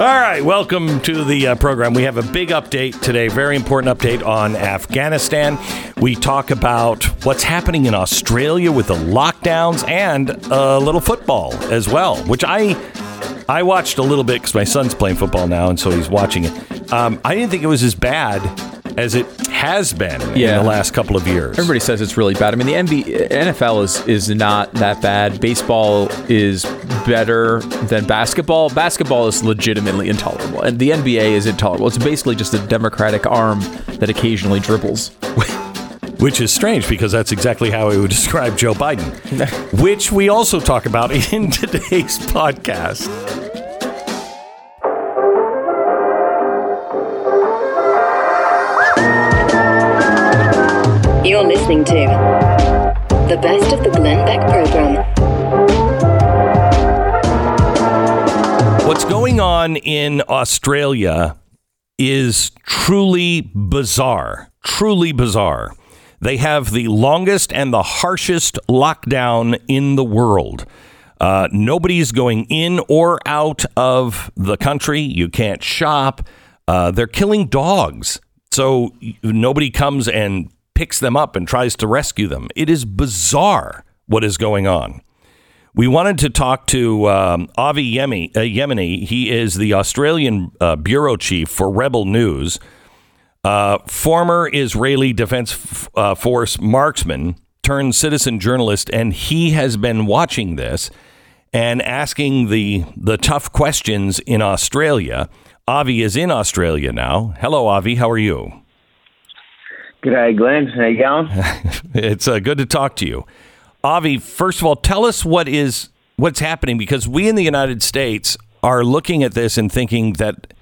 All right, welcome to the uh, program. We have a big update today, very important update on Afghanistan. We talk about what's happening in Australia with the lockdowns and a little football as well, which I I watched a little bit because my son's playing football now, and so he's watching it. Um, I didn't think it was as bad as it has been Yeah. in the last couple of years. Everybody says it's really bad. I mean, the NBA, NFL is is not that bad. Baseball is better than basketball. Basketball is legitimately intolerable, and the NBA is intolerable. It's basically just a democratic arm that occasionally dribbles. Which is strange because that's exactly how I would describe Joe Biden, which we also talk about in today's podcast. Listening to the best of the Glenn Beck program. What's going on in Australia is truly bizarre. Truly bizarre. They have the longest and the harshest lockdown in the world. Uh, nobody's going in or out of the country. You can't shop. Uh, they're killing dogs. So nobody comes and picks them up and tries to rescue them. It is bizarre what is going on. We wanted to talk to um, Avi Yemi, uh, Yemini. He is the Australian uh, bureau chief for Rebel News, uh, former Israeli Defense F- uh, Force marksman turned citizen journalist, and he has been watching this and asking the the tough questions in Australia. Avi is in Australia now. Hello, Avi. How are you? G'day, Glenn. How you going? It's uh, good to talk to you. Avi, first of all, tell us what is what's happening because we in the United States are looking at this and thinking that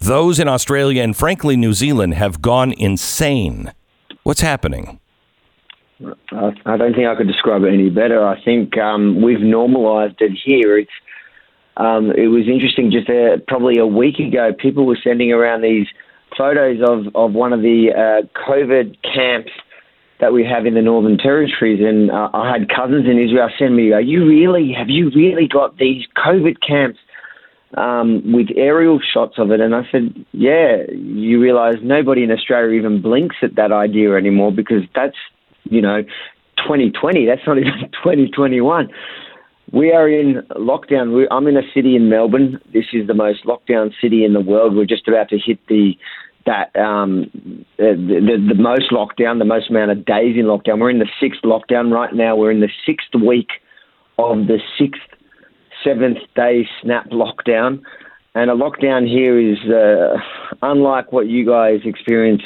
those in Australia and frankly New Zealand have gone insane. What's happening? I, don't think I could describe it any better. I think um, we've normalised it here. It's um, it was interesting. Just uh probably a week ago, people were sending around these photos of, of one of the uh, COVID camps that we have in the Northern Territories, and uh, I had cousins in Israel send me, "Are you really? Have you really got these COVID camps?" um, with aerial shots of it. And I said, yeah, you realise nobody in Australia even blinks at that idea anymore because that's, you know, 2020. That's not even 2021. We are in lockdown. We, I'm in a city in Melbourne. This is the most lockdown city in the world. We're just about to hit the that um, the, the the most lockdown, the most amount of days in lockdown. We're in the sixth lockdown right now. We're in the sixth week of the sixth seventh day snap lockdown. And a lockdown here is uh, unlike what you guys experience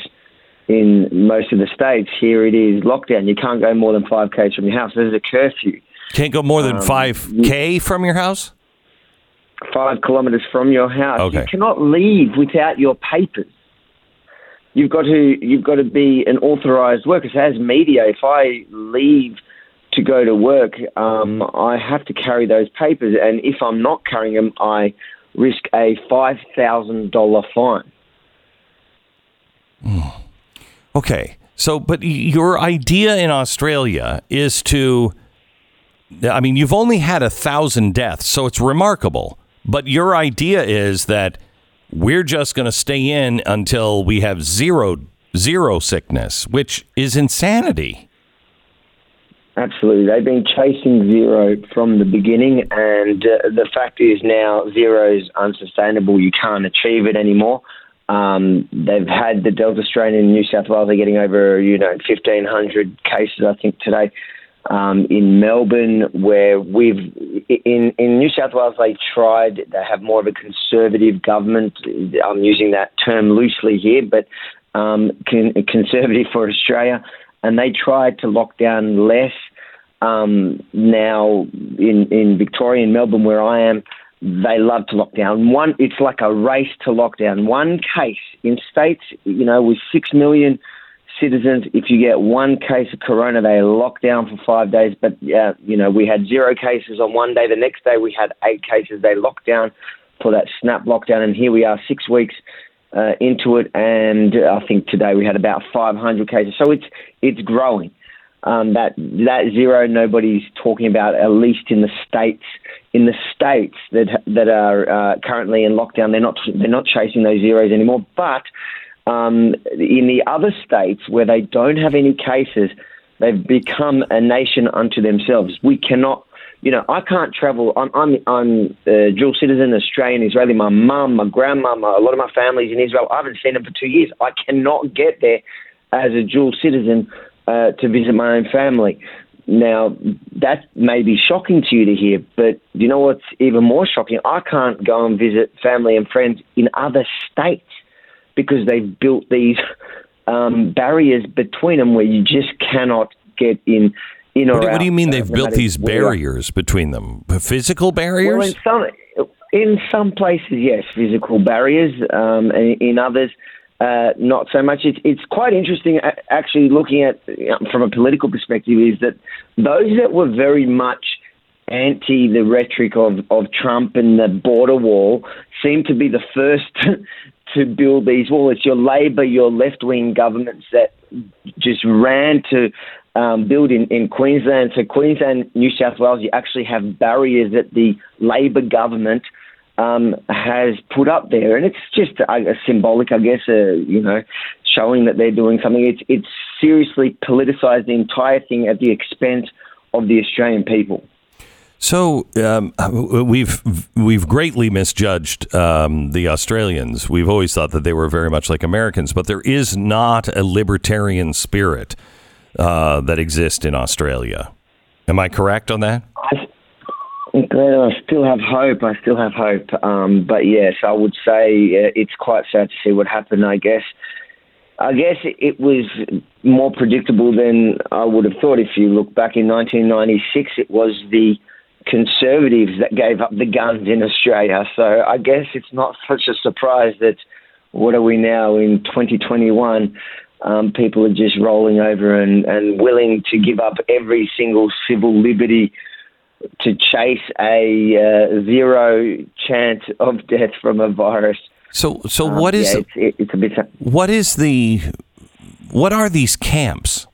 in most of the states. Here it is lockdown. You can't go more than 5Ks from your house. There's a curfew. Can't go more than Um, 5K from your house? Five kilometres from your house. Okay. You cannot leave without your papers. You've got to you've got to be an authorised worker. So as media, if I leave to go to work, um, I have to carry those papers, and if I'm not carrying them, I risk a five thousand dollar fine. Okay. So, but your idea in Australia is to, I mean, you've only had a thousand deaths, so it's remarkable. But your idea is that we're just going to stay in until we have zero, zero sickness, which is insanity. Absolutely, they've been chasing zero from the beginning, and uh, the fact is now zero is unsustainable. You can't achieve it anymore. Um, they've had the Delta strain in New South Wales. They're getting over, you know, 1,500 cases, I think, today. Um, in Melbourne, where we've in in New South Wales, they tried. They have more of a conservative government. I'm using that term loosely here, but um, con- conservative for Australia, and they tried to lock down less. Um, now in in Victoria, in Melbourne, where I am, they love to lock down. One, it's like a race to lockdown. One case in states, you know, with six million citizens, if you get one case of corona, they lock down for five days. But yeah, you know, we had zero cases on one day. The next day, we had eight cases. They locked down for that snap lockdown, and here we are, six weeks uh, into it, and I think today we had about 500 cases. So it's it's growing. Um, that that zero nobody's talking about, at least in the states. In the states that that are uh, currently in lockdown, they're not they're not chasing those zeros anymore. But um, in the other states where they don't have any cases, they've become a nation unto themselves. We cannot you know, I can't travel. I'm I'm, I'm a dual citizen, Australian, Israeli. My mum, my grandma, my, a lot of my family's in Israel. I haven't seen them for two years. I cannot get there as a dual citizen uh, to visit my own family. Now, that may be shocking to you to hear, but you know what's even more shocking? I can't go and visit family and friends in other states because they've built these um, barriers between them where you just cannot get in in or what, out. what do you mean uh, they've no built these barriers between them? Physical barriers? Well, in some in some places, yes, physical barriers. Um, and in others, uh, not so much. It's it's quite interesting, actually, looking at you know, from a political perspective, is that those that were very much anti the rhetoric of, of Trump and the border wall seem to be the first to build these walls. It's your Labor, your left wing governments that just ran to um, build in, in Queensland. So, Queensland, New South Wales, you actually have barriers that the Labor government um, has put up there, and it's just a, a symbolic, I guess, uh, you know, showing that they're doing something. It's it's seriously politicised the entire thing at the expense of the Australian people. So um, we've we've greatly misjudged um, the Australians. We've always thought that they were very much like Americans, but there is not a libertarian spirit uh, that exists in Australia. Am I correct on that? Glenn, I still have hope. I still have hope. Um, but yes, I would say it's quite sad to see what happened. I guess. I guess it was more predictable than I would have thought. If you look back in 1996, it was the conservatives that gave up the guns in Australia. So I guess it's not such a surprise that what are we now in 2021? Um, people are just rolling over and, and willing to give up every single civil liberty to chase a uh, zero chance of death from a virus. So so Um, what is yeah, it's, it, it's a bit. what is the what are these camps?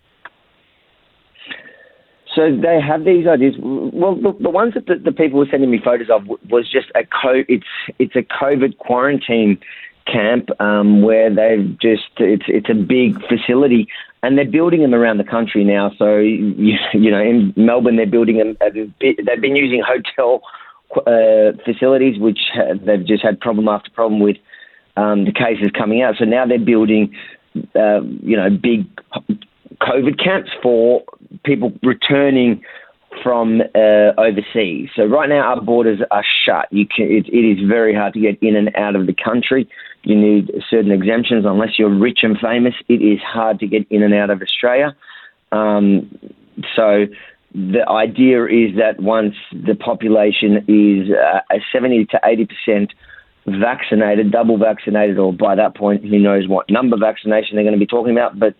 So they have these ideas. Well, the, the ones that the, the people were sending me photos of was just a co. It's it's a COVID quarantine camp um, where they've just it's it's a big facility and they're building them around the country now. So you, you know in Melbourne they're building them. They've been using hotel uh, facilities which they've just had problem after problem with um, the cases coming out. So now they're building uh, you know big COVID camps for people returning from uh, overseas. So right now our borders are shut. You can, it, it is very hard to get in and out of the country. You need certain exemptions unless you're rich and famous. It is hard to get in and out of Australia. Um, so the idea is that once the population is uh, 70 to 80 percent vaccinated, double vaccinated, or by that point, who knows what number vaccination they're going to be talking about, but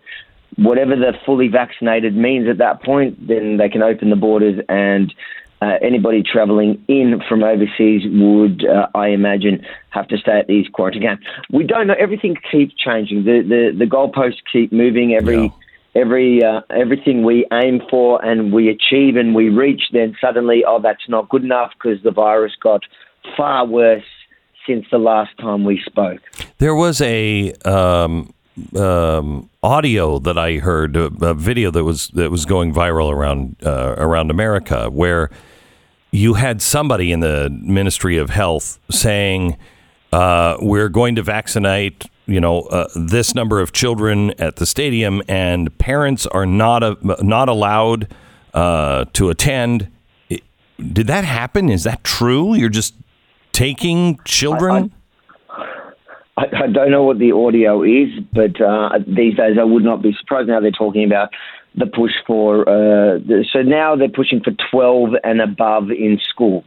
whatever the fully vaccinated means at that point, then they can open the borders and uh, anybody travelling in from overseas would, uh, I imagine, have to stay at these quarantine camps. We don't know. Everything keeps changing. The the, the goalposts keep moving. Every Yeah. every uh, everything we aim for and we achieve and we reach, then suddenly, oh, that's not good enough because the virus got far worse since the last time we spoke. There was a um, um, audio that I heard, a, a video that was that was going viral around uh, around America, where you had somebody in the Ministry of Health saying, uh, "We're going to vaccinate." You know uh, this number of children at the stadium, and parents are not a, not allowed uh, to attend. I- Did that happen? Is that true? You're just taking children? I, I don't know what the audio is, but uh, these days I would not be surprised. Now they're talking about the push for. Uh, the, so now they're pushing for 12 and above in schools.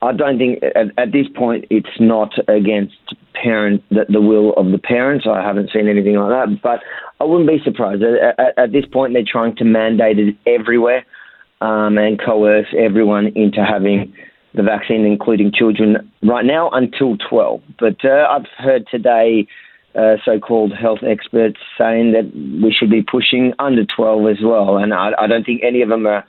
I don't think at, at this point it's not against parent the, the will of the parents. I haven't seen anything like that, but I wouldn't be surprised. At, at, at this point, they're trying to mandate it everywhere um, and coerce everyone into having the vaccine, including children, right now until 12. But uh, I've heard today uh, so-called health experts saying that we should be pushing under 12 as well, and I, I don't think any of them are.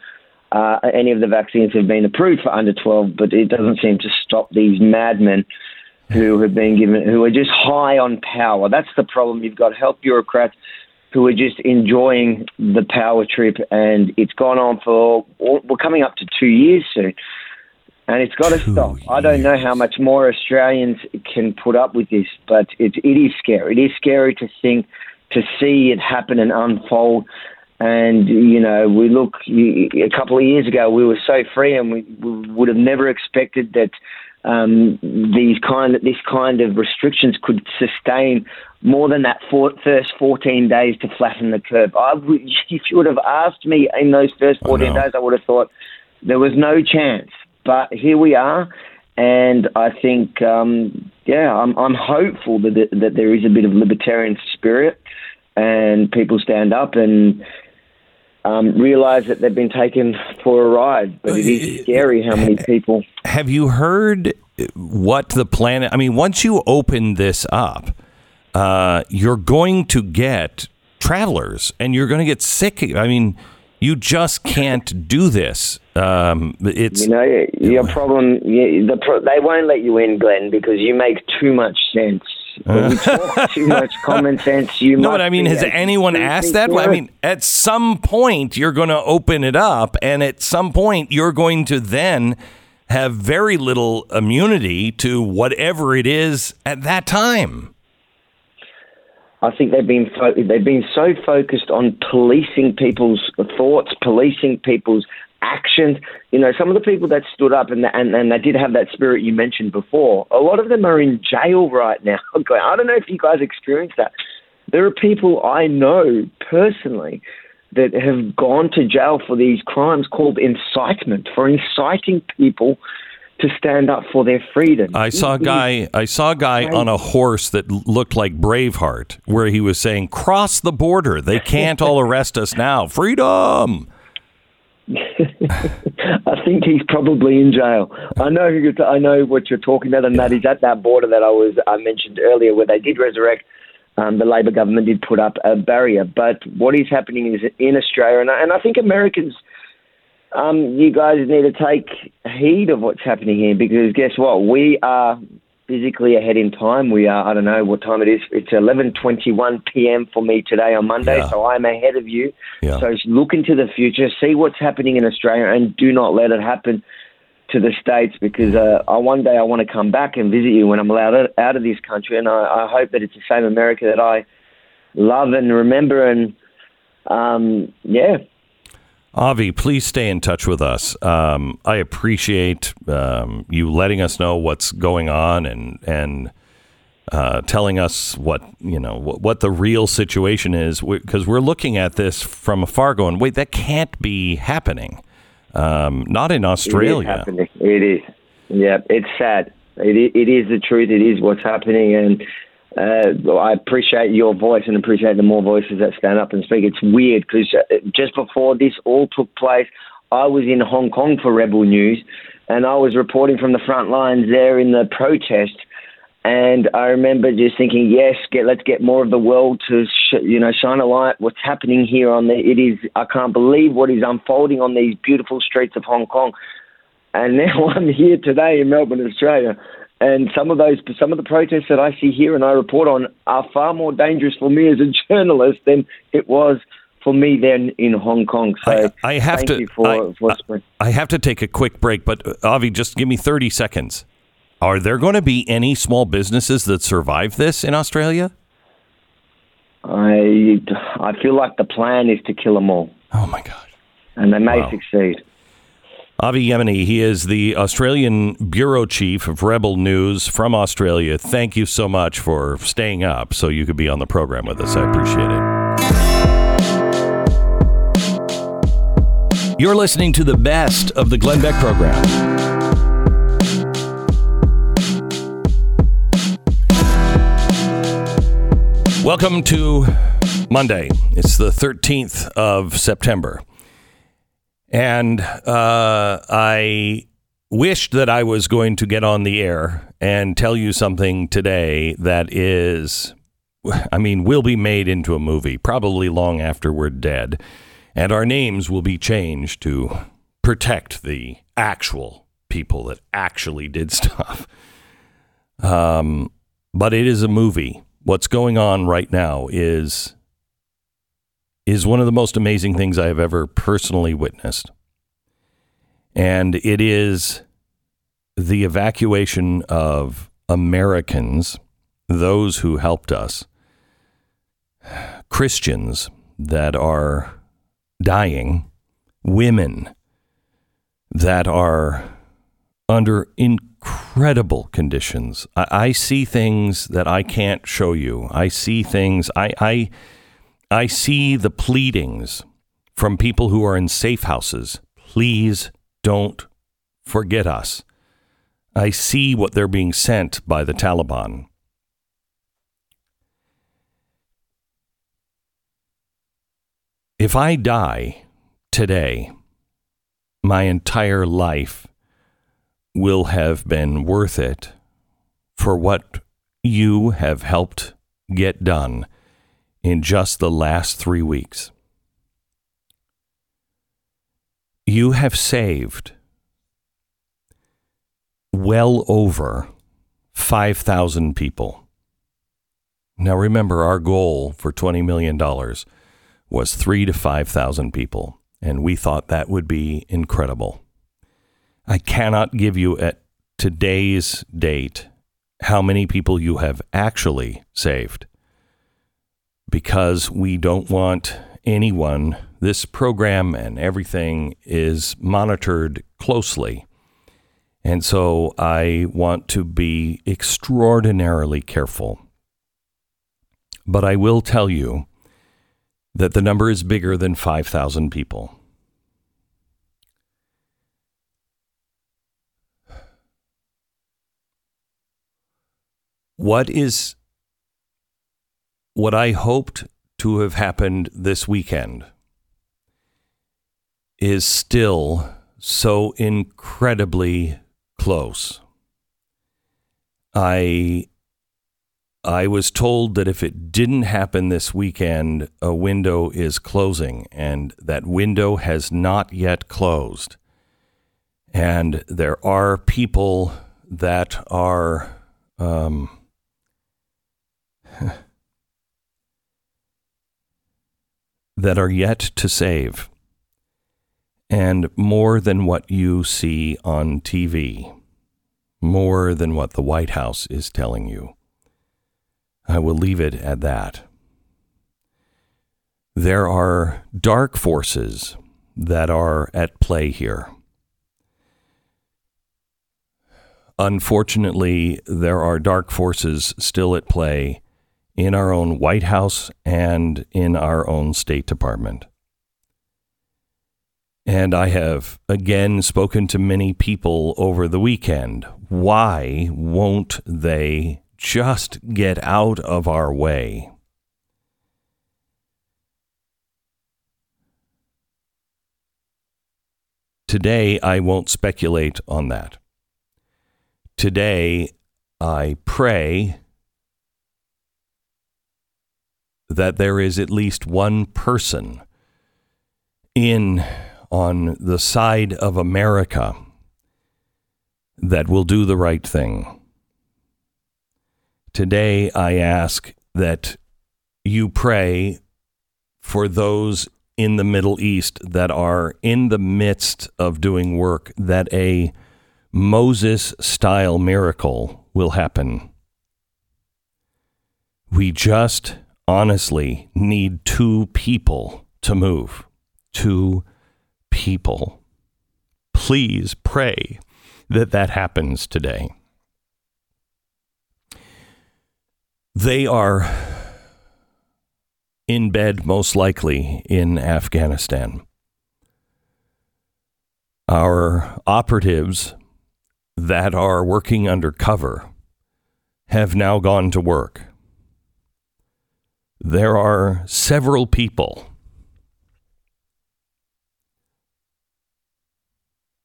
Uh, any of the vaccines have been approved for under 12, but it doesn't seem to stop these madmen who have been given, who are just high on power. That's the problem. You've got health bureaucrats who are just enjoying the power trip, and it's gone on for we're coming up to two years soon, and it's got to stop. I don't know how much more Australians can put up with this, but it, it is scary. It is scary to think to see it happen and unfold. And you know, we look a couple of years ago, we were so free, and we, we would have never expected that um, these kind of, this kind of restrictions could sustain more than that for, first 14 days to flatten the curve. I would, if you would have asked me in those first 14 days, I would have thought there was no chance. But here we are, and I think, um, yeah, I'm, I'm hopeful that, that there is a bit of libertarian spirit, and people stand up and um, realize that they've been taken for a ride. But it is scary how many people. Have you heard what the plan? I mean, once you open this up, uh, you're going to get travelers, and you're going to get sick. I mean, you just can't do this. Um, it's you know your problem. the pro- they won't let you in, Glenn, because you make too much sense. you talk too much common sense. You no, but I mean, has anyone asked that? I mean, at some point you're going to open it up, and at some point you're going to then have very little immunity to whatever it is at that time. I think they've been fo- they've been so focused on policing people's thoughts, policing people's actions. You know, some of the people that stood up and and and they did have that spirit you mentioned before. A lot of them are in jail right now. I don't know if you guys experienced that. There are people I know personally that have gone to jail for these crimes called incitement for inciting people to stand up for their freedom. I saw a guy. I saw a guy on a horse that looked like Braveheart, where he was saying, "Cross the border. They can't all arrest us now. Freedom." I think he's probably in jail. I know who t- I know what you're talking about, and that is at that border that I was I mentioned earlier, where they did resurrect. Um, the Labor government did put up a barrier, but what is happening is in Australia, and I, and I think Americans um, you guys need to take heed of what's happening here because guess what? We are physically ahead in time. We are, I don't know what time it is. It's 11.21 p.m. for me today on Monday, yeah. so I'm ahead of you. Yeah. So look into the future, see what's happening in Australia, and do not let it happen to the States because uh, I, one day I want to come back and visit you when I'm allowed out of this country, and I, I hope that it's the same America that I love and remember and um, yeah, Avi, please stay in touch with us. Um, I appreciate um, you letting us know what's going on and and uh, telling us what you know what, what the real situation is because we're looking at this from afar, going, "Wait, that can't be happening." Um, not in Australia. It is. It is. Yeah, it's sad. It, it is the truth. It is what's happening, and uh, I appreciate your voice and appreciate the more voices that stand up and speak. It's weird because uh, just before this all took place, I was in Hong Kong for Rebel News, and I was reporting from the front lines there in the protest. And I remember just thinking, yes, get let's get more of the world to sh- you know shine a light. What's happening here on the it is I can't believe what is unfolding on these beautiful streets of Hong Kong. And now I'm here today in Melbourne, Australia, and some of those, some of the protests that I see here and I report on are far more dangerous for me as a journalist than it was for me then in Hong Kong. So I, I have to. For, I, for I, have to take a quick break, but uh, Avi, just give me thirty seconds. Are there going to be any small businesses that survive this in Australia? I I feel like the plan is to kill them all. Oh my god! And they may wow. succeed. Avi Yemini, he is the Australian bureau chief of Rebel News from Australia. Thank you so much for staying up so you could be on the program with us. I appreciate it. You're listening to the best of the Glenn Beck program. Welcome to Monday. It's the 13th of September. And uh, I wished that I was going to get on the air and tell you something today that is I mean, will be made into a movie probably long after we're dead, and our names will be changed to protect the actual people that actually did stuff. Um, but it is a movie. What's going on right now is is one of the most amazing things I have ever personally witnessed. And it is the evacuation of Americans, those who helped us, Christians that are dying, women that are under incredible conditions. I, I, see things that I can't show you. I see things I, I I see the pleadings from people who are in safe houses. Please don't forget us. I see what they're being sent by the Taliban. If I die today, my entire life will have been worth it for what you have helped get done in just the last three weeks. You have saved well over 5,000 people. Now remember, our goal for $20 million was three to 5,000 people, and we thought that would be incredible. I cannot give you at today's date how many people you have actually saved because we don't want anyone, this program and everything is monitored closely. And so I want to be extraordinarily careful. But I will tell you that the number is bigger than 5,000 people. What is what I hoped to have happened this weekend is still so incredibly close. I I was told that if it didn't happen this weekend, a window is closing, and that window has not yet closed. And there are people that are um, that are yet to save, and more than what you see on TV, more than what the White House is telling you. I will leave it at that. There are dark forces that are at play here. Unfortunately, there are dark forces still at play in our own White House and in our own State Department. And I have again spoken to many people over the weekend. Why won't they just get out of our way? Today, I won't speculate on that. Today, I pray that there is at least one person in on the side of America that will do the right thing. Today, I ask that you pray for those in the Middle East that are in the midst of doing work, that a Moses style miracle will happen. We just honestly need two people to move. Two people. Please pray that that happens today. They are in bed, most likely, in Afghanistan. Our operatives that are working undercover have now gone to work there are several people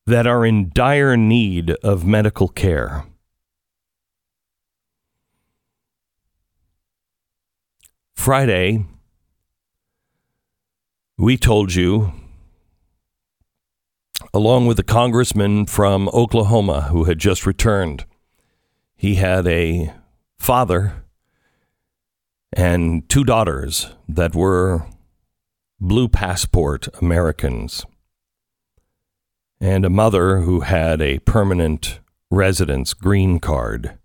that are in dire need of medical care. Friday, we told you, along with the congressman from Oklahoma who had just returned, he had a father and two daughters that were blue passport Americans, and a mother who had a permanent residence green card.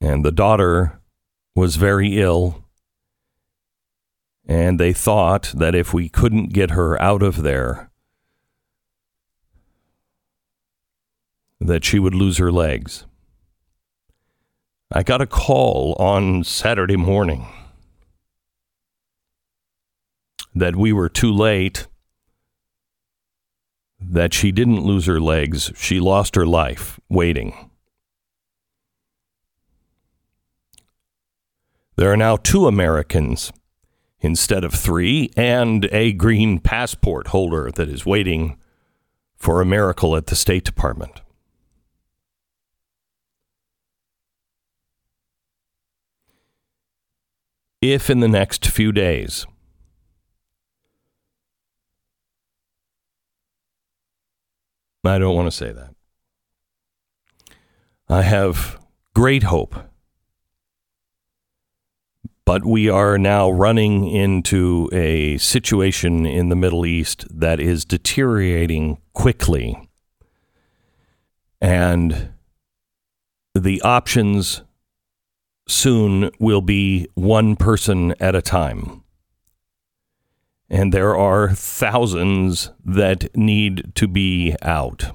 And the daughter was very ill, and they thought that if we couldn't get her out of there, that she would lose her legs. I got a call on Saturday morning that we were too late, that she didn't lose her legs. She lost her life waiting. There are now two Americans instead of three, and a green passport holder that is waiting for a miracle at the State Department. If in the next few days I don't want to say that. I have great hope. But we are now running into a situation in the Middle East that is deteriorating quickly. And the options soon will be one person at a time. And there are thousands that need to be out.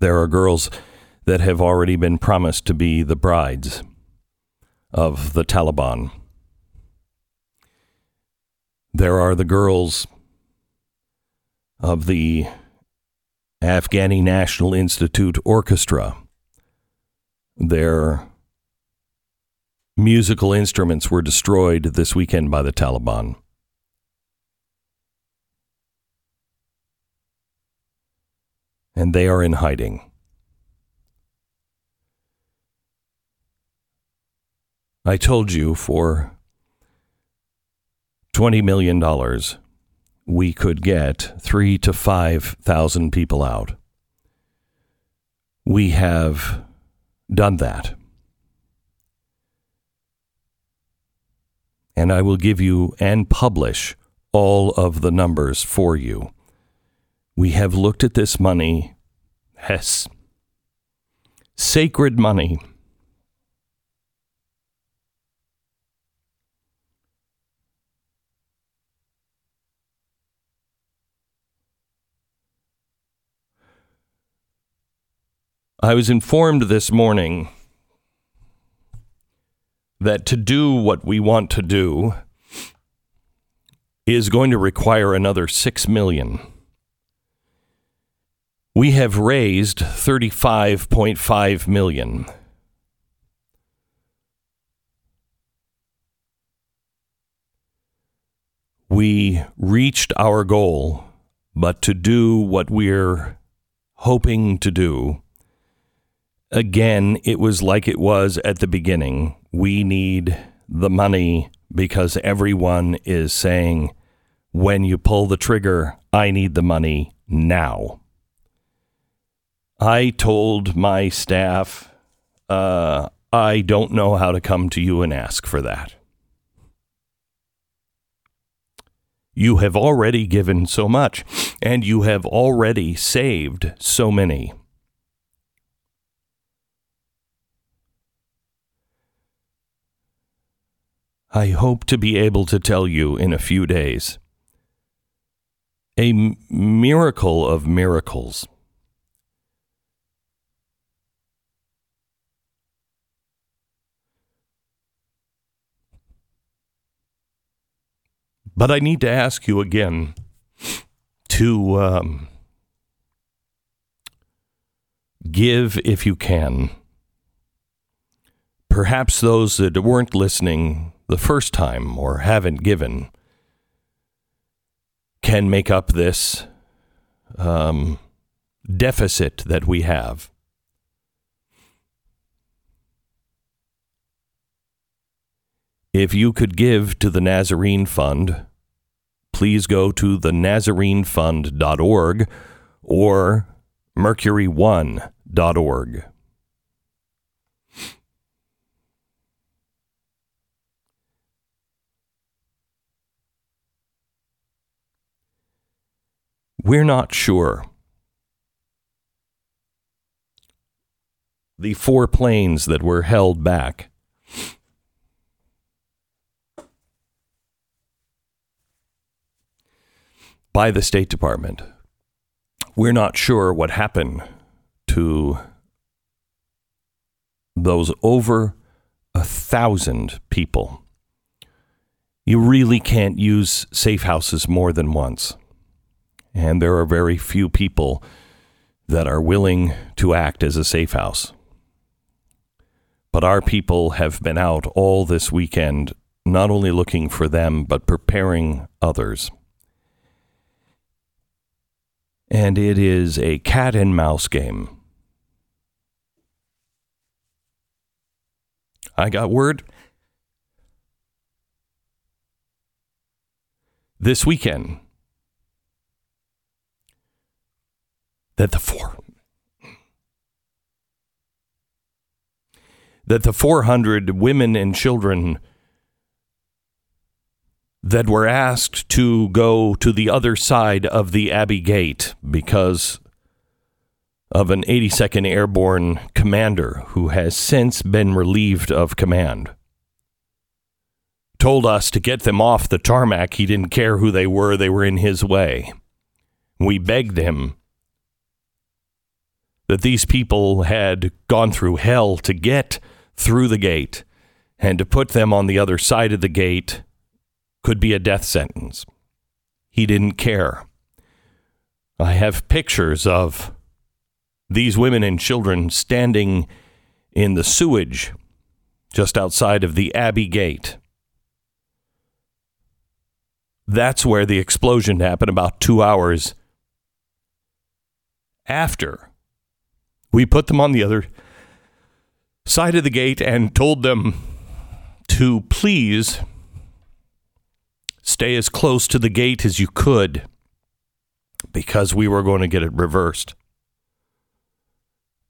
There are girls that have already been promised to be the brides of the Taliban. There are the girls of the Afghani National Institute Orchestra. Their musical instruments were destroyed this weekend by the Taliban. And they are in hiding. I told you for $20 million we could get three to 5,000 people out. We have done that. And I will give you and publish all of the numbers for you. We have looked at this money as sacred money I was informed this morning that to do what we want to do is going to require another 6 million. We have raised 35.5 million. We reached our goal, but to do what we're hoping to do again, it was like it was at the beginning. We need the money because everyone is saying, when you pull the trigger, I need the money now. I told my staff, uh, I don't know how to come to you and ask for that. You have already given so much, and you have already saved so many. I hope to be able to tell you in a few days. A m- miracle of miracles. But I need to ask you again to um, give if you can. Perhaps those that weren't listening the first time or haven't given can make up this um, deficit that we have. If you could give to the Nazarene Fund, please go to the nazarenefund.org or mercury1.org. We're not sure. The four planes that were held back. By the State Department. We're not sure what happened to those over a thousand people. You really can't use safe houses more than once. And there are very few people that are willing to act as a safe house. But our people have been out all this weekend, not only looking for them, but preparing others. And it is a cat and mouse game. I got word this weekend that the four that the 400 women and children that were asked to go to the other side of the Abbey Gate because of an 82nd Airborne commander who has since been relieved of command. Told us to get them off the tarmac. He didn't care who they were, they were in his way. We begged him that these people had gone through hell to get through the gate and to put them on the other side of the gate could be a death sentence. He didn't care. I have pictures of these women and children standing in the sewage just outside of the Abbey Gate. That's where the explosion happened about two hours after we put them on the other side of the gate and told them to please stay as close to the gate as you could because we were going to get it reversed.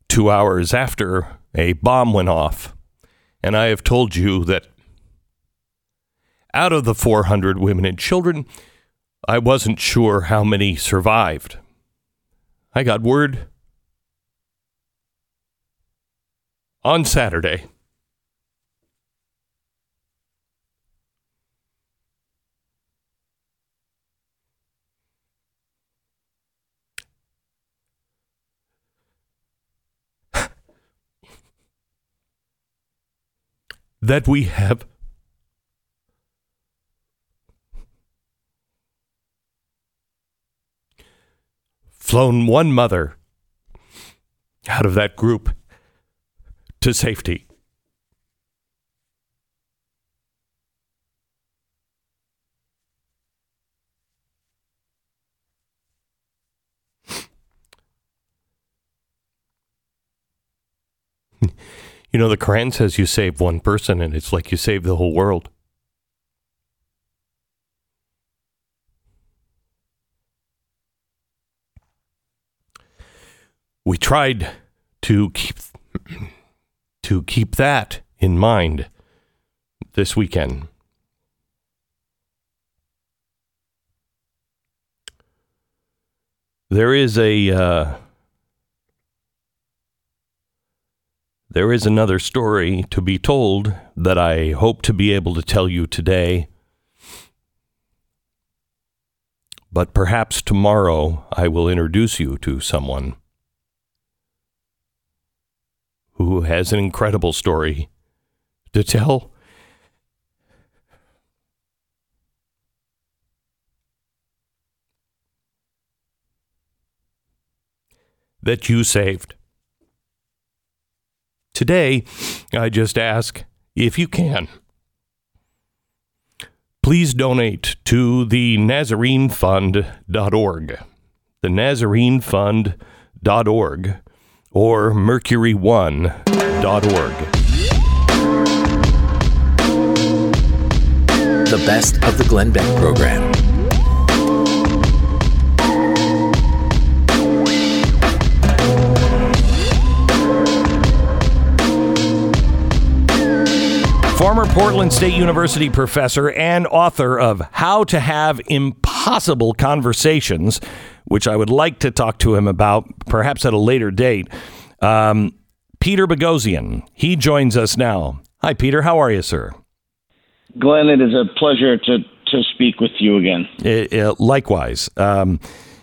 Two hours after, a bomb went off. And I have told you that out of the 400 women and children, I wasn't sure how many survived. I got word on Saturday. that we have flown one mother out of that group to safety. You know, the Quran says you save one person, and it's like you save the whole world. We tried to keep to keep that in mind this weekend. There is a uh, there is another story to be told that I hope to be able to tell you today. But perhaps tomorrow I will introduce you to someone who has an incredible story to tell. That you saved. Today, I just ask if you can. Please donate to the NazareneFund.org. The NazareneFund.org or mercury1.org. the best of the Glenn Beck program. Former Portland State University professor and author of How to Have Impossible Conversations, which I would like to talk to him about perhaps at a later date. Um, Peter Boghossian. He joins us now. Hi, Peter. How are you, sir? Glenn, it is a pleasure to, to speak with you again. Uh, uh, likewise. Um,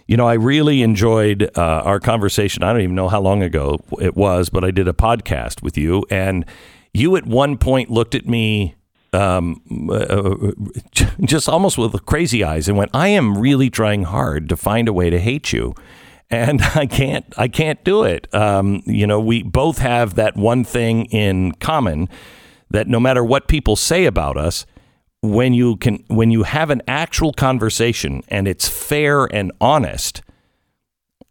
you know, I really enjoyed uh, our conversation. I don't even know how long ago it was, but I did a podcast with you, and you at one point looked at me um, uh, just almost with crazy eyes and went, "I am really trying hard to find a way to hate you." And I can't, I can't do it. Um, you know, we both have that one thing in common that no matter what people say about us, when you can when you have an actual conversation and it's fair and honest,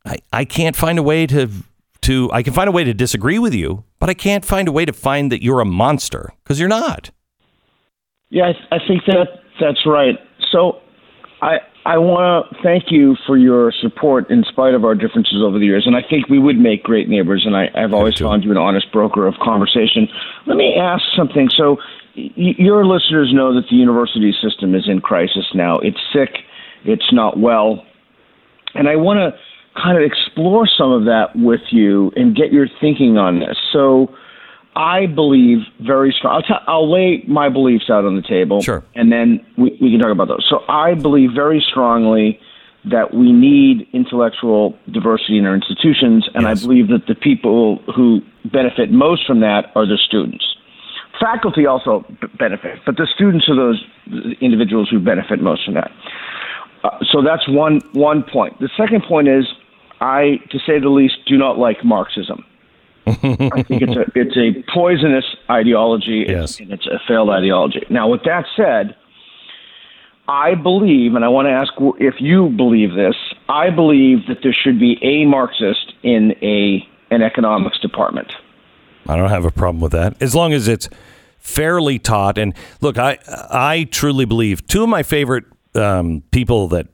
I, I can't find a way to to I can find a way to disagree with you, but I can't find a way to find that you're a monster because you're not. Yeah, I, I think that that's right. So I I want to thank you for your support in spite of our differences over the years, and I think we would make great neighbors. And I, I've always found you an honest broker of conversation. Let me ask something. So your listeners know that the university system is in crisis now. It's sick. It's not well. And I want to kind of explore some of that with you and get your thinking on this. So I believe very strong. I'll, t- I'll lay my beliefs out on the table. Sure. And then we, we can talk about those. So I believe very strongly that we need intellectual diversity in our institutions, and Yes. I believe that the people who benefit most from that are the students. Faculty also b- benefit, but the students are those individuals who benefit most from that. Uh, so that's one one point. The second point is, I, to say the least, do not like Marxism. I think it's a it's a poisonous ideology Yes. and it's a failed ideology. Now, with that said, I believe, and I want to ask if you believe this. I believe that there should be a Marxist in a an economics department. I don't have a problem with that as long as it's fairly taught. And look, I I truly believe two of my favorite um, people that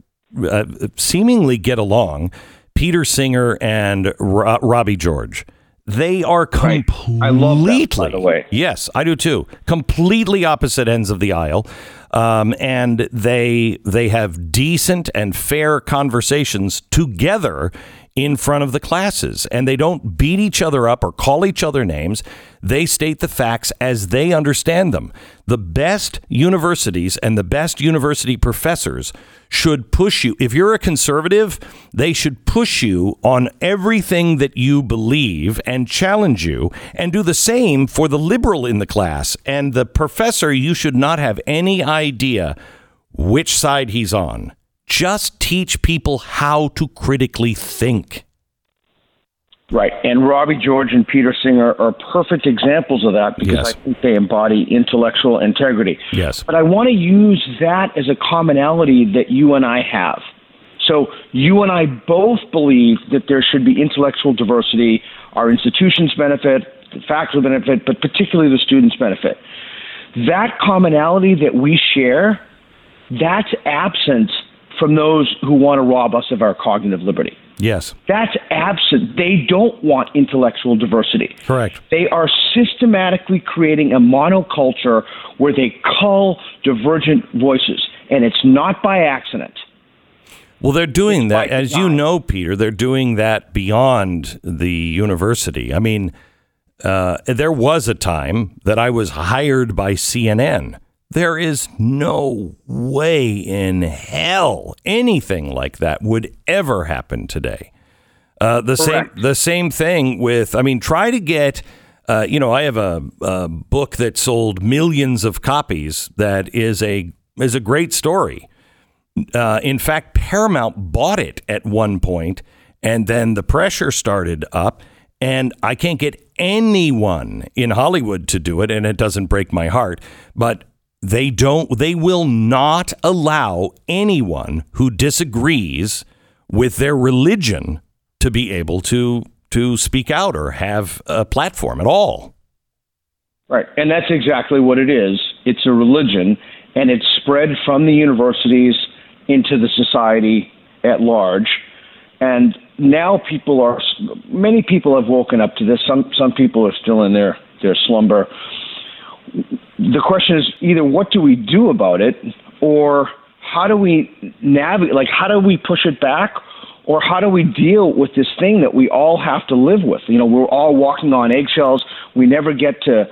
uh, seemingly get along, Peter Singer and Ro- Robbie George. They are Right. completely, I love that, by the way. yes, I do too. Completely opposite ends of the aisle, um, and they they have decent and fair conversations together in front of the classes, and they don't beat each other up or call each other names. They state the facts as they understand them. The best universities and the best university professors should push you. If you're a conservative, they should push you on everything that you believe and challenge you, and do the same for the liberal in the class. And the professor, you should not have any idea which side he's on. Just teach people how to critically think. Right. And Robbie George and Peter Singer are perfect examples of that because Yes. I think they embody intellectual integrity. Yes. But I want to use that as a commonality that you and I have. So you and I both believe that there should be intellectual diversity. Our institutions benefit, the faculty benefit, but particularly the students benefit. That commonality that we share, that's absent from those who want to rob us of our cognitive liberty. Yes, That's absent. They don't want intellectual diversity. correct. They are systematically creating a monoculture where they cull divergent voices, and it's not by accident. Well, they're doing that, by as you know, Peter. They're doing that beyond the university. I mean, uh, there was a time that I was hired by CNN. There is no way in hell anything like that would ever happen today. Uh, the Correct. same the same thing with. I mean, try to get. Uh, you know, I have a, a book that sold millions of copies. That is a is a great story. Uh, in fact, Paramount bought it at one point, and then the pressure started up, and I can't get anyone in Hollywood to do it, and it doesn't break my heart. But they don't. They will not allow anyone who disagrees with their religion to be able to to speak out or have a platform at all. Right. And that's exactly what it is. It's a religion, and it's spread from the universities into the society at large. And now people are, many people have woken up to this. Some some people are still in their their slumber. The question is either what do we do about it, or how do we navigate? Like how do we push it back, or how do we deal with this thing that we all have to live with? You know, we're all walking on eggshells. We never get to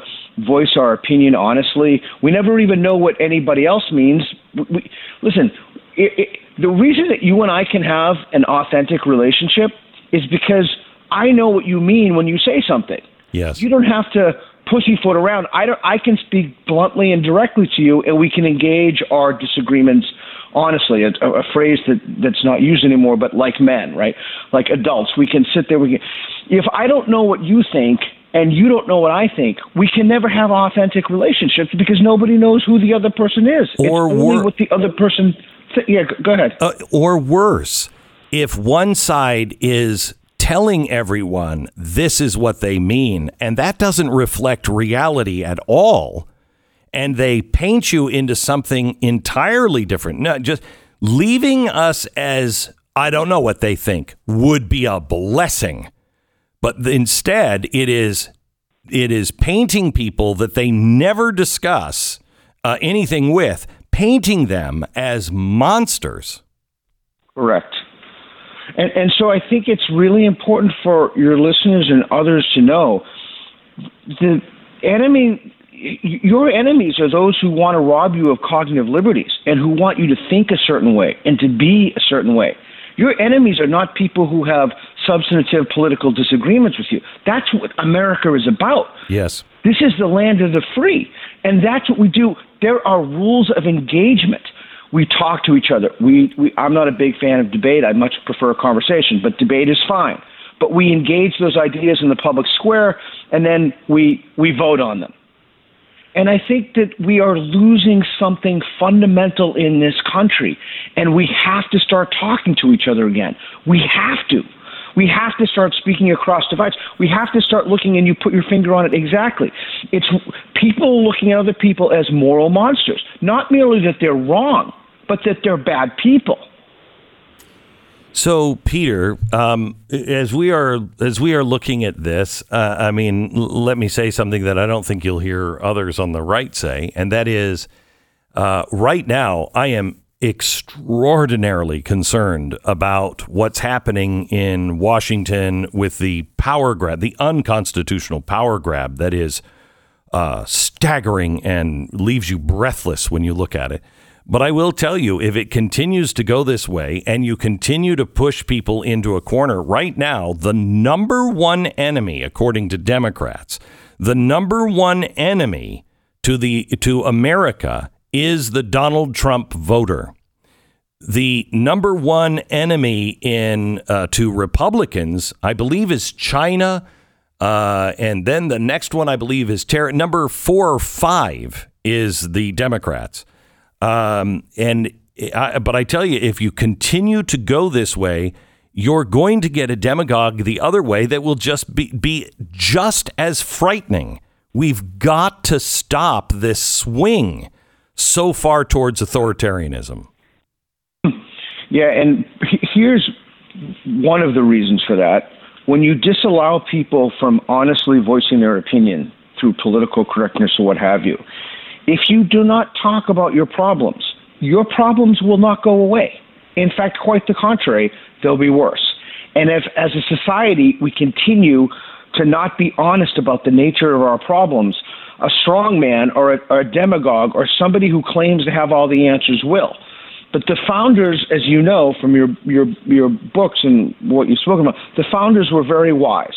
voice our opinion honestly. We never even know what anybody else means. We, listen, it, it, the reason that you and I can have an authentic relationship is because I know what you mean when you say something. Yes. You don't have to pussyfoot around. I don't. I can speak bluntly and directly to you, and we can engage our disagreements honestly. A, a phrase that that's not used anymore, but like men, right? Like adults, we can sit there. We can. If I don't know what you think, and you don't know what I think, we can never have authentic relationships because nobody knows who the other person is. Or it's wor- what the other person. Th- yeah, go, go ahead. Uh, or worse, if one side is telling everyone this is what they mean, and that doesn't reflect reality at all, and they paint you into something entirely different, no, just leaving us as I don't know what they think would be a blessing. But instead, it is it is painting people that they never discuss uh, anything with, painting them as monsters. Correct. And, and so I think it's really important for your listeners and others to know the enemy, your enemies are those who want to rob you of cognitive liberties and who want you to think a certain way and to be a certain way. Your enemies are not people who have substantive political disagreements with you. That's what America is about. Yes. This is the land of the free. And that's what we do. There are rules of engagement. We talk to each other. We, we, I'm not a big fan of debate. I much prefer conversation, but debate is fine. But we engage those ideas in the public square, and then we, we vote on them. And I think that we are losing something fundamental in this country, and we have to start talking to each other again. We have to. We have to start speaking across divides. We have to start looking, and you put your finger on it exactly. It's people looking at other people as moral monsters, not merely that they're wrong, but that they're bad people. So, Peter, um, as we are as we are looking at this, uh, I mean, l- let me say something that I don't think you'll hear others on the right say, and that is, uh, right now, I am extraordinarily concerned about what's happening in Washington with the power grab, the unconstitutional power grab that is uh, staggering and leaves you breathless when you look at it. But I will tell you, if it continues to go this way and you continue to push people into a corner, right now, the number one enemy, according to Democrats, the number one enemy to the to America is the Donald Trump voter. The number one enemy in uh, to Republicans, I believe, is China, uh, and then the next one I believe is terror. Number four or five is the Democrats. Um, and I, but I tell you, if you continue to go this way, you're going to get a demagogue the other way that will just be, be just as frightening. We've got to stop this swing so far towards authoritarianism. Yeah, and here's one of the reasons for that. When you disallow people from honestly voicing their opinion through political correctness or what have you, if you do not talk about your problems, your problems will not go away. In fact, quite the contrary, they'll be worse. And if, as a society, we continue to not be honest about the nature of our problems, a strong man or a, or a demagogue or somebody who claims to have all the answers will. But the founders, as you know from your, your, your books and what you've spoken about, the founders were very wise.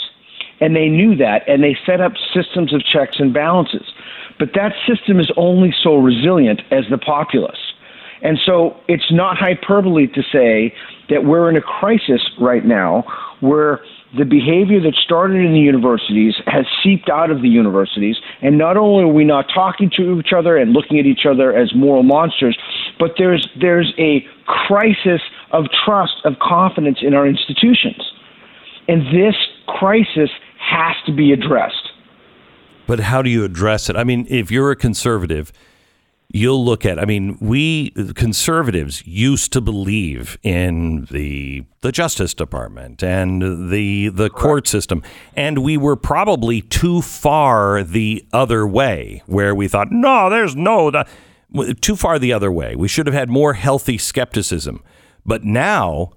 And they knew that, and they set up systems of checks and balances. But that system is only so resilient as the populace. And so it's not hyperbole to say that we're in a crisis right now where the behavior that started in the universities has seeped out of the universities. And not only are we not talking to each other and looking at each other as moral monsters, but there's, there's a crisis of trust, of confidence in our institutions. And this crisis has to be addressed. But how do you address it? I mean, if you're a conservative, you'll look at. I mean, we conservatives used to believe in the the Justice Department and the the court system, and we were probably too far the other way, where we thought, no, there's no the, too far the other way. We should have had more healthy skepticism, but now.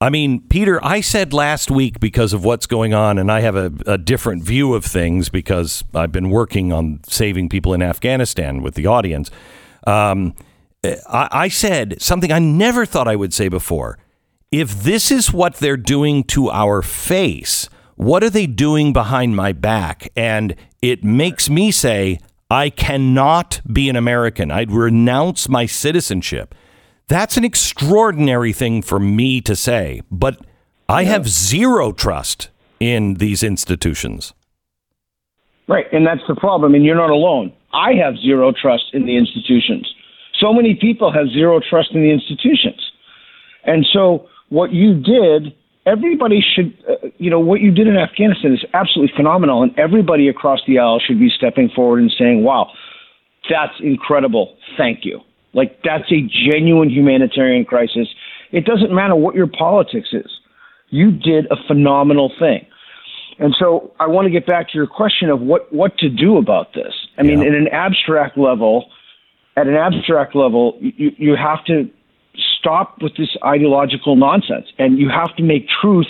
I mean, Peter, I said last week because of what's going on, and I have a, a, different view of things because I've been working on saving people in Afghanistan with the audience. Um, I, I said something I never thought I would say before. If this is what they're doing to our face, what are they doing behind my back? And it makes me say, I cannot be an American. I'd renounce my citizenship. That's an extraordinary thing for me to say, but I have zero trust in these institutions. Right, and that's the problem. And you're not alone. I have zero trust in the institutions. So many people have zero trust in the institutions. And so what you did, everybody should, uh, you know, what you did in Afghanistan is absolutely phenomenal. And everybody across the aisle should be stepping forward and saying, wow, that's incredible. Thank you. Like that's a genuine humanitarian crisis. It doesn't matter what your politics is. You did a phenomenal thing. And so I want to get back to your question of what, what to do about this. I mean, Yeah. at an abstract level, at an abstract level, you, you have to stop with this ideological nonsense and you have to make truth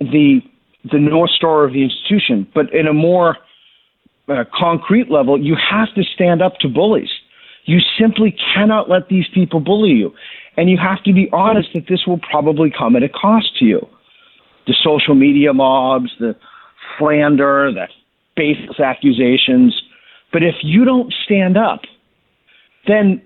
the, the North Star of the institution. But in a more uh, concrete level, you have to stand up to bullies. You simply cannot let these people bully you. And you have to be honest that this will probably come at a cost to you. The social media mobs, the slander, the baseless accusations. But if you don't stand up, then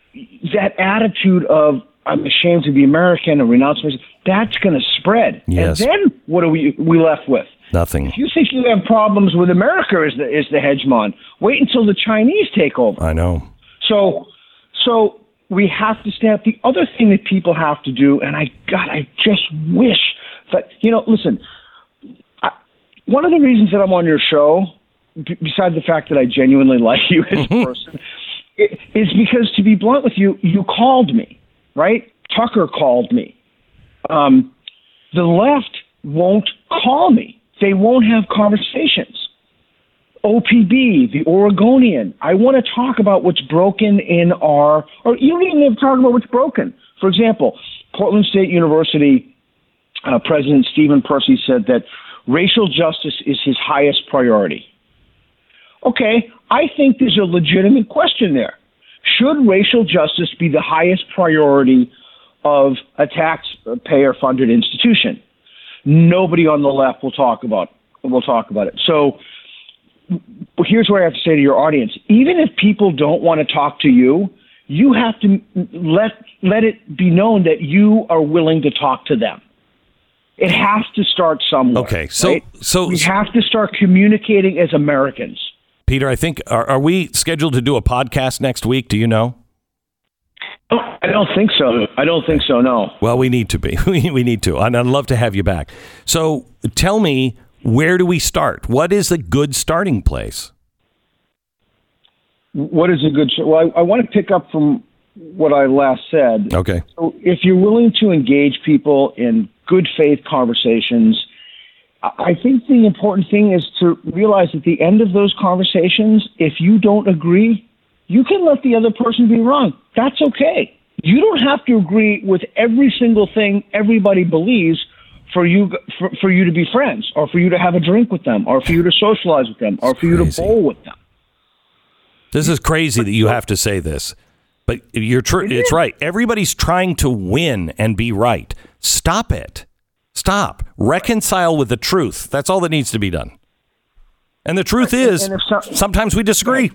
that attitude of I'm ashamed to be American and renounce myself, that's going to spread. Yes. And then what are we we left with? Nothing. If you think you have problems with America as the as the hegemon, wait until the Chinese take over. I know. So, so we have to stand. up. The other thing that people have to do, and I, God, I just wish that you know. Listen, I, one of the reasons that I'm on your show, b- besides the fact that I genuinely like you as a person, i- is because, to be blunt with you, you called me, right? Tucker called me. Um, the left won't call me. They won't have conversations. OPB, the Oregonian. I want to talk about what's broken in our, or you don't even have to talk about what's broken. For example, Portland State University uh, President Stephen Percy said that racial justice is his highest priority. Okay, I think there's a legitimate question there. Should racial justice be the highest priority of a taxpayer funded institution? Nobody on the left will talk about will talk about it. So here's what I have to say to your audience: even if people don't want to talk to you, you have to let let it be known that you are willing to talk to them. It has to start somewhere. Okay, so- right? so- we have to start communicating as Americans. Peter, I think are, are we scheduled to do a podcast next week? Do you know? Oh, I don't think so. I don't think so. No. Well, we need to be. We, we need to. And I'd love to have you back. So tell me, where do we start? What is a good starting place? What is a good? Well, I, I want to pick up from what I last said. Okay. So if you're willing to engage people in good faith conversations, I I think the important thing is to realize at the end of those conversations, if you don't agree, you can let the other person be wrong. That's okay. You don't have to agree with every single thing everybody believes for you for, for you to be friends or for you to have a drink with them or for you to socialize with them or for you to bowl with them. This is crazy that you have to say this, but you're true. It's right. Everybody's trying to win and be right. Stop it. Stop. Reconcile with the truth. That's all that needs to be done. And the truth is, and if some- sometimes we disagree.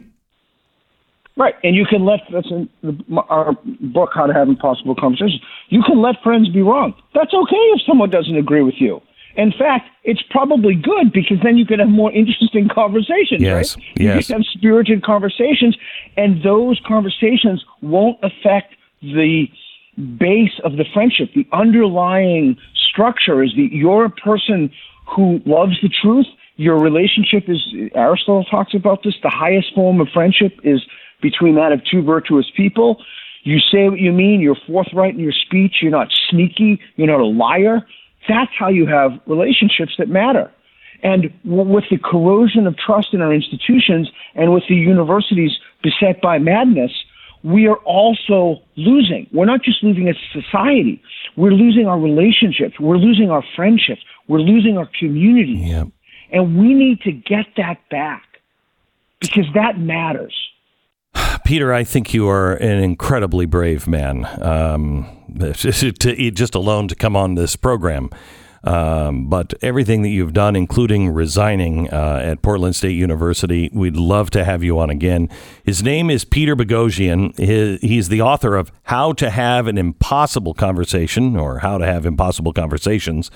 Right, and you can let that's in the, our book, How to Have Impossible Conversations. You can let friends be wrong. That's okay if someone doesn't agree with you. In fact, it's probably good because then you can have more interesting conversations. Yes, right? You yes. can have spirited conversations, and those conversations won't affect the base of the friendship. The underlying structure is that you're a person who loves the truth. Your relationship is Aristotle talks about this. The highest form of friendship is between that of two virtuous people. You say what you mean. You're forthright in your speech. You're not sneaky. You're not a liar. That's how you have relationships that matter. And with the corrosion of trust in our institutions and with the universities beset by madness, we are also losing. We're not just losing as a society, we're losing our relationships, we're losing our friendships, we're losing our communities. Yep. And we need to get that back because that matters. Peter, I think you are an incredibly brave man. Um, to, just alone to come on this program. Um, but everything that you've done, including resigning uh, at Portland State University, we'd love to have you on again. His name is Peter Boghossian. he's the author of How to Have an Impossible Conversation or How to Have Impossible Conversations.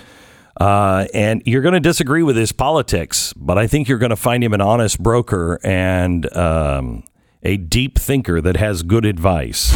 Uh, and you're going to disagree with his politics, but I think you're going to find him an honest broker and um, a deep thinker that has good advice.